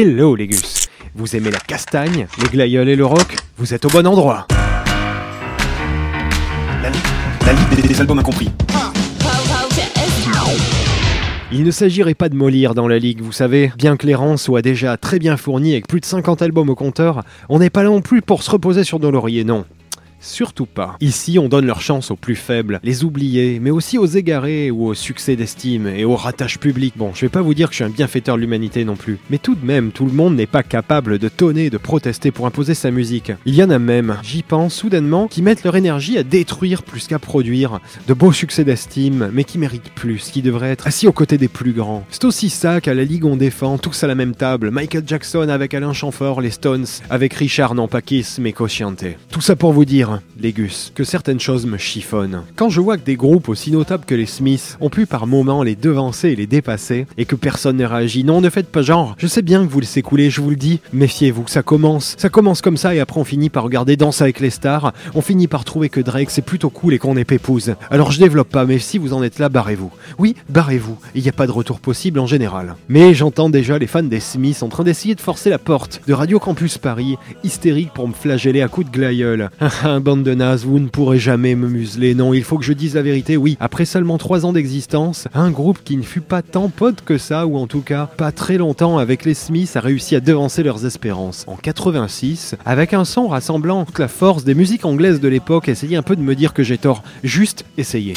Hello les gus Vous aimez la castagne, les glaïeuls et le rock Vous êtes au bon endroit La Ligue, la Ligue des, des albums incompris. Il ne s'agirait pas de mollir dans la ligue, vous savez. Bien que les rangs soient déjà très bien fournis avec plus de 50 albums au compteur, on n'est pas là non plus pour se reposer sur nos lauriers, non. Surtout pas. Ici, on donne leur chance aux plus faibles, les oubliés, mais aussi aux égarés ou aux succès d'estime et aux ratages publics. Bon, je vais pas vous dire que je suis un bienfaiteur de l'humanité non plus, mais tout de même, tout le monde n'est pas capable de tonner de protester pour imposer sa musique. Il y en a même, j'y pense soudainement, qui mettent leur énergie à détruire plus qu'à produire de beaux succès d'estime, mais qui méritent plus, qui devraient être assis aux côtés des plus grands. C'est aussi ça qu'à la Ligue on défend, tous à la même table, Michael Jackson avec Alain Chamfort, les Stones, avec Richard Nampakis, mais Cosciante. Tout ça pour vous dire les gus, que certaines choses me chiffonnent. Quand je vois que des groupes aussi notables que les Smiths ont pu par moments les devancer et les dépasser, et que personne ne réagit, non, ne faites pas genre, je sais bien que vous laissez couler, je vous le dis, méfiez-vous, ça commence. Ça commence comme ça et après on finit par regarder Danse avec les stars, on finit par trouver que Drake c'est plutôt cool et qu'on est pépouse. Alors je développe pas, mais si vous en êtes là, barrez-vous. Oui, barrez-vous, il n'y a pas de retour possible en général. Mais j'entends déjà les fans des Smiths en train d'essayer de forcer la porte de Radio Campus Paris, hystérique pour me flageller à coups de glaïeul. bande de nazes, vous ne pourrez jamais me museler. Non, il faut que je dise la vérité. Oui, après seulement 3 ans d'existence, un groupe qui ne fut pas tant pote que ça, ou en tout cas pas très longtemps avec les Smiths, a réussi à devancer leurs espérances. En 86, avec un son rassemblant toute la force des musiques anglaises de l'époque, essayez un peu de me dire que j'ai tort. Juste essayez.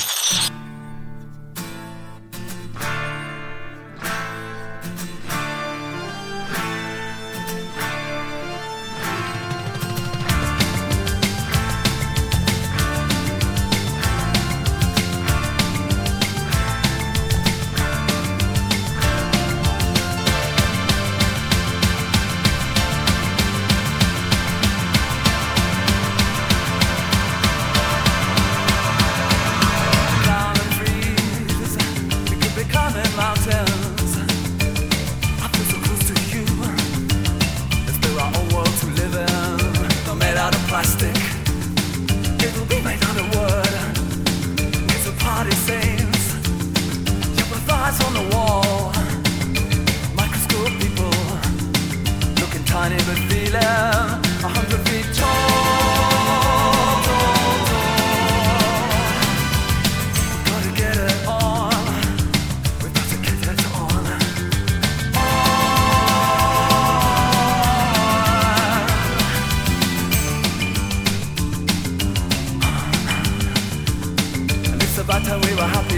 We were happy.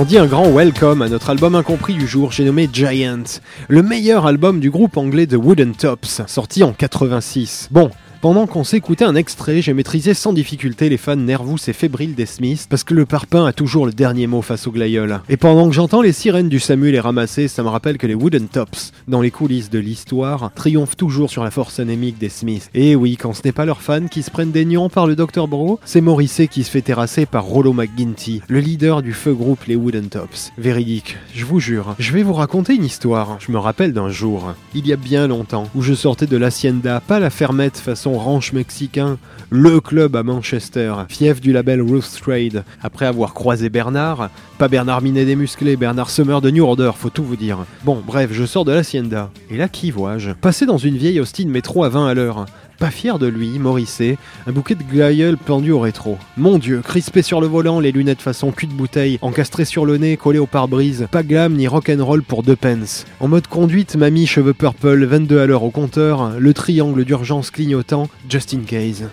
On dit un grand welcome à notre album incompris du jour, j'ai nommé Giant, le meilleur album du groupe anglais The Wooden Tops, sorti en 86. Bon, pendant qu'on s'écoutait un extrait, j'ai maîtrisé sans difficulté les fans nervous et fébriles des Smiths, parce que le parpaing a toujours le dernier mot face au glaïeul. Et pendant que j'entends les sirènes du Samuel les ramasser, ça me rappelle que les Wooden Tops, dans les coulisses de l'histoire, triomphent toujours sur la force anémique des Smiths. Et oui, quand ce n'est pas leurs fans qui se prennent des nions par le Dr Bro, c'est Morrissey qui se fait terrasser par Rollo McGuinty, le leader du feu groupe les Wooden Tops. Véridique, je vous jure. Je vais vous raconter une histoire. Je me rappelle d'un jour, il y a bien longtemps, où je sortais de l'Hacienda, pas la fermette façon ranch mexicain, le club à Manchester, fief du label Ruth Trade, après avoir croisé Bernard, pas Bernard Minet des musclés, Bernard Summer de New Order, faut tout vous dire. Bon, bref, je sors de l'Hacienda, et là qui vois-je? Passer dans une vieille Austin métro à 20 à l'heure. Pas fier de lui, Morrissey, un bouquet de glaïeul pendu au rétro. Mon dieu, crispé sur le volant, les lunettes façon cul de bouteille, encastrées sur le nez, collées au pare-brise, pas glam ni rock'n'roll pour deux pence. En mode conduite, mamie cheveux purple, 22 à l'heure au compteur, le triangle d'urgence clignotant, just in case.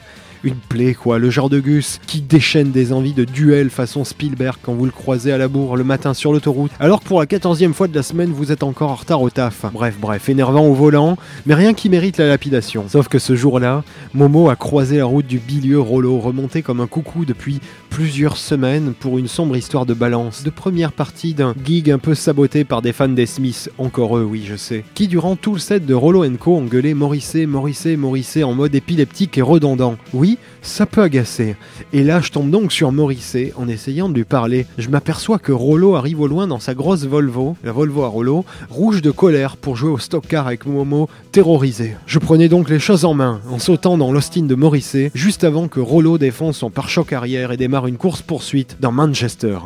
Une plaie, quoi, le genre de Gus qui déchaîne des envies de duel façon Spielberg quand vous le croisez à la bourre le matin sur l'autoroute, alors que pour la quatorzième fois de la semaine, vous êtes encore en retard au taf. Bref, bref, énervant au volant, mais rien qui mérite la lapidation. Sauf que ce jour-là, Momo a croisé la route du bilieu Rollo, remonté comme un coucou depuis Plusieurs semaines pour une sombre histoire de balance, de première partie d'un gig un peu saboté par des fans des Smiths, encore eux, oui, je sais, qui durant tout le set de Rollo Co engueulaient Morrissey, Morrissey, Morrissey en mode épileptique et redondant. Oui, ça peut agacer. Et là, je tombe donc sur Morrissey en essayant de lui parler. Je m'aperçois que Rollo arrive au loin dans sa grosse Volvo, la Volvo à Rollo, rouge de colère pour jouer au stock car avec Momo, terrorisé. Je prenais donc les choses en main en sautant dans l'Austin de Morrissey juste avant que Rollo défonce son pare-choc arrière et démarre une course-poursuite dans Manchester.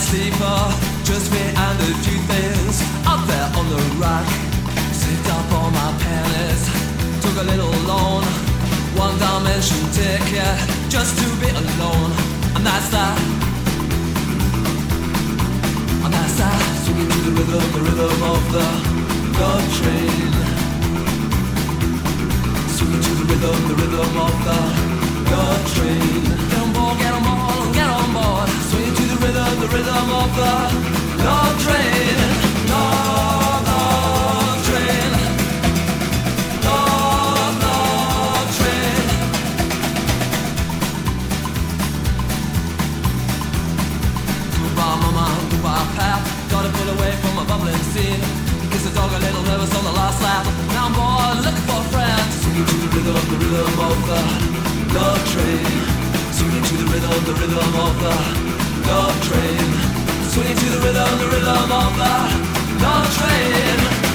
Sleeper, just me a few things up there on the rack. Saved up all my pennies, took a little loan, one dimension ticket, just to be alone, that, swinging to the rhythm, the rhythm of the train. Swinging to the rhythm, the rhythm of the train. Get on board, get on board, get on board. Swinging to the rhythm, the rhythm of the of the love train. Swinging to the rhythm, the rhythm of the love train. Swinging to the rhythm, the rhythm of the love train.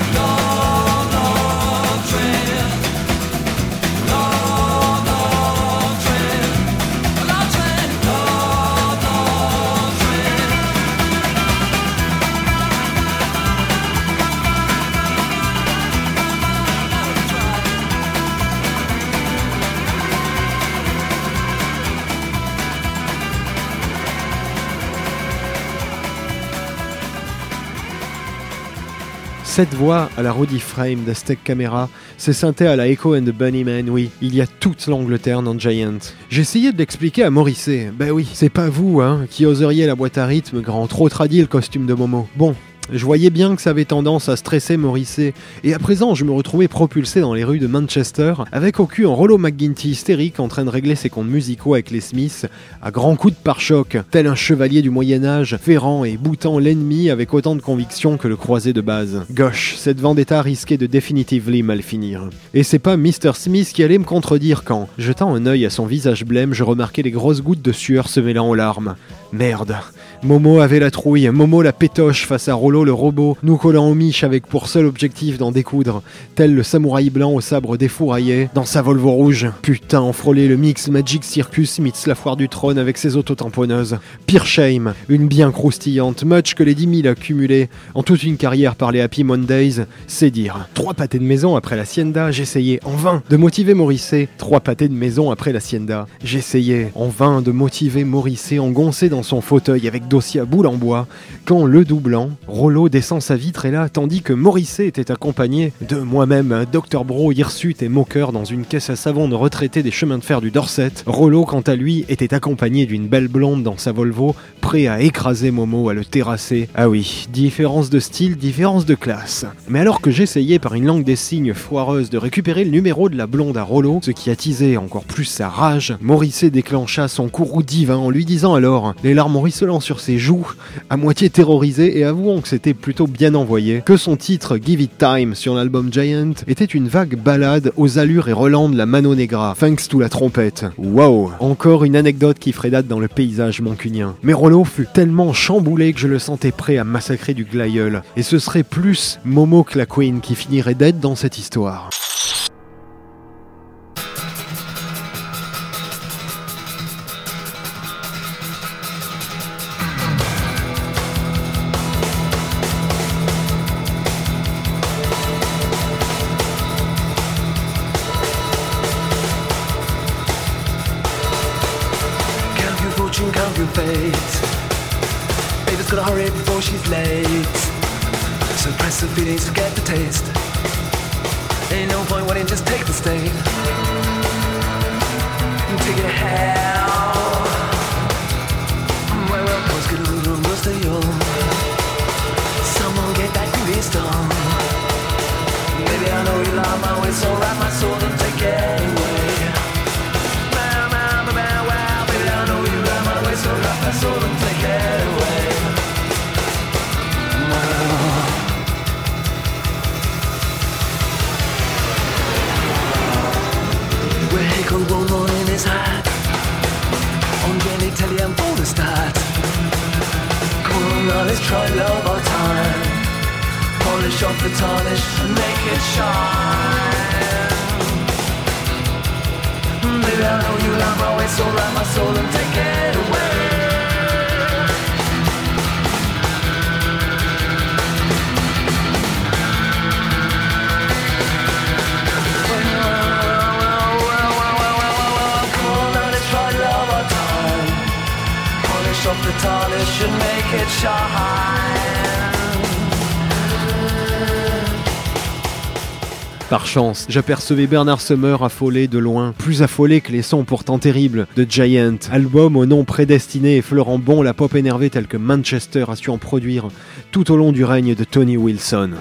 Cette voix à la Rudy Frame d'Aztec Camera, c'est synthé à la Echo and the Bunnyman, oui, il y a toute l'Angleterre dans Giant. J'essayais de l'expliquer à Morrissey, ben oui, c'est pas vous, hein, qui oseriez la boîte à rythme, grand, trop tradit le costume de Momo. Bon, je voyais bien que ça avait tendance à stresser Morrissey, et à présent je me retrouvais propulsé dans les rues de Manchester, avec au cul un Rollo McGuinty hystérique en train de régler ses comptes musicaux avec les Smiths, à grands coups de pare-choc, tel un chevalier du Moyen-Âge, ferrant et boutant l'ennemi avec autant de conviction que le croisé de base. Gosh, cette vendetta risquait de définitively mal finir. Et c'est pas Mr. Smith qui allait me contredire quand, jetant un œil à son visage blême, je remarquais les grosses gouttes de sueur se mêlant aux larmes. Merde. Momo avait la trouille, Momo la pétoche face à Rollo le robot, nous collant au miche avec pour seul objectif d'en découdre, tel le samouraï blanc au sabre défouraillé, dans sa Volvo rouge. Putain, on frôlait le mix Magic Circus meets la foire du trône avec ses autotamponneuses. Pire shame, une bien croustillante, much que les 10 000 accumulés en toute une carrière par les Happy Mondays, c'est dire. Trois pâtés de maison après la Sienda, j'essayais en vain de motiver Morrissey. Trois pâtés de maison après la Sienda, j'essayais en vain de motiver Morrissey engoncé dans son fauteuil avec dossier à boule en bois, quand le doublant, Rollo descend sa vitre et là, tandis que Morrissey était accompagné de moi-même, Dr Bro, hirsute et moqueur dans une caisse à savon de retraité des chemins de fer du Dorset, Rollo, quant à lui, était accompagné d'une belle blonde dans sa Volvo, prêt à écraser Momo, à le terrasser. Ah oui, différence de style, différence de classe. Mais alors que j'essayais par une langue des signes foireuse de récupérer le numéro de la blonde à Rollo, ce qui attisait encore plus sa rage, Morrissey déclencha son courroux divin en lui disant alors, les larmes ruisselant sur ses joues, à moitié terrorisé et avouant que c'était plutôt bien envoyé, que son titre Give It Time sur l'album Giant était une vague balade aux allures et relents de la Mano Negra, thanks to la trompette. Wow Encore une anecdote qui ferait date dans le paysage mancunien. Mais Rollo fut tellement chamboulé que je le sentais prêt à massacrer du glaïeul, et ce serait plus Momo que la Queen qui finirait d'être dans cette histoire. Gotta hurry before she's late. Suppress the feelings forget the taste. Ain't no point waiting, just take the state. Michael Roman in his hat. On the Italian border start. Coronal is tried over time. Polish off the tarnish and make it shine. Baby, I know you love my way, so love my soul and take it away. Par chance, j'apercevais Bernard Summer affolé de loin, plus affolé que les sons pourtant terribles de Giant, album au nom prédestiné et fleurant bon la pop énervée telle que Manchester a su en produire tout au long du règne de Tony Wilson.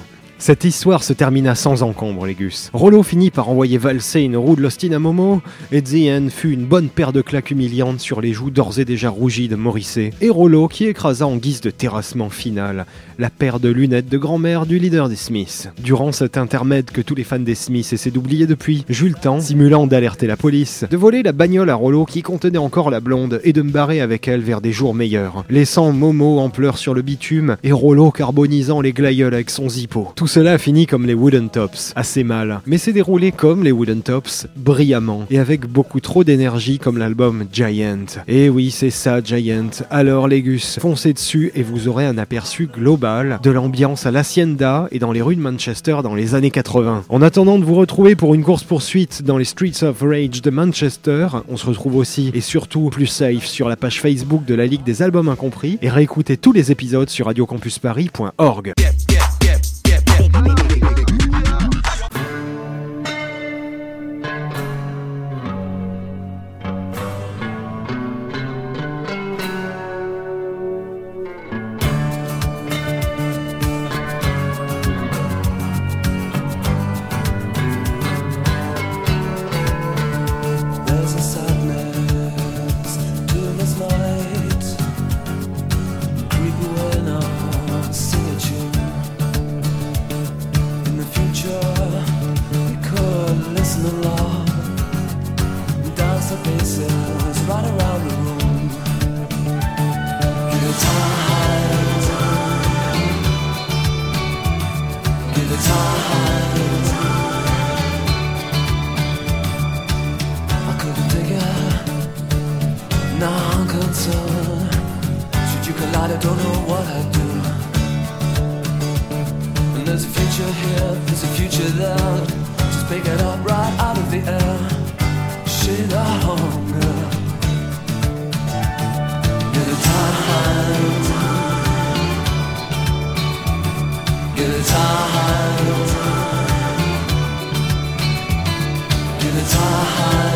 Cette histoire se termina sans encombre, les gus. Rollo finit par envoyer valser une roue de Lostin à Momo, et End fut une bonne paire de claques humiliantes sur les joues d'ores et déjà rougies de Morrissey, et Rollo qui écrasa en guise de terrassement final la paire de lunettes de grand-mère du leader des Smiths. Durant cet intermède que tous les fans des Smiths essaient d'oublier depuis, j'eus le temps, simulant d'alerter la police, de voler la bagnole à Rollo qui contenait encore la blonde et de me barrer avec elle vers des jours meilleurs, laissant Momo en pleurs sur le bitume et Rollo carbonisant les glaïeuls avec son zippo. Cela finit comme les Wooden Tops, assez mal, mais s'est déroulé comme les Wooden Tops, brillamment et avec beaucoup trop d'énergie comme l'album Giant. Et oui, c'est ça Giant. Alors les gus, foncez dessus et vous aurez un aperçu global de l'ambiance à l'Hacienda et dans les rues de Manchester dans les années 80. En attendant de vous retrouver pour une course-poursuite dans les Streets of Rage de Manchester, on se retrouve aussi et surtout plus safe sur la page Facebook de la Ligue des Albums Incompris et réécoutez tous les épisodes sur radiocampusparis.org. Now I'm concerned. Should you collide, I don't know what I'd do. And there's a future here, there's a future there. Just pick it up right out of the air. Shit, the hunger. Give it time. Give it time. Give it time.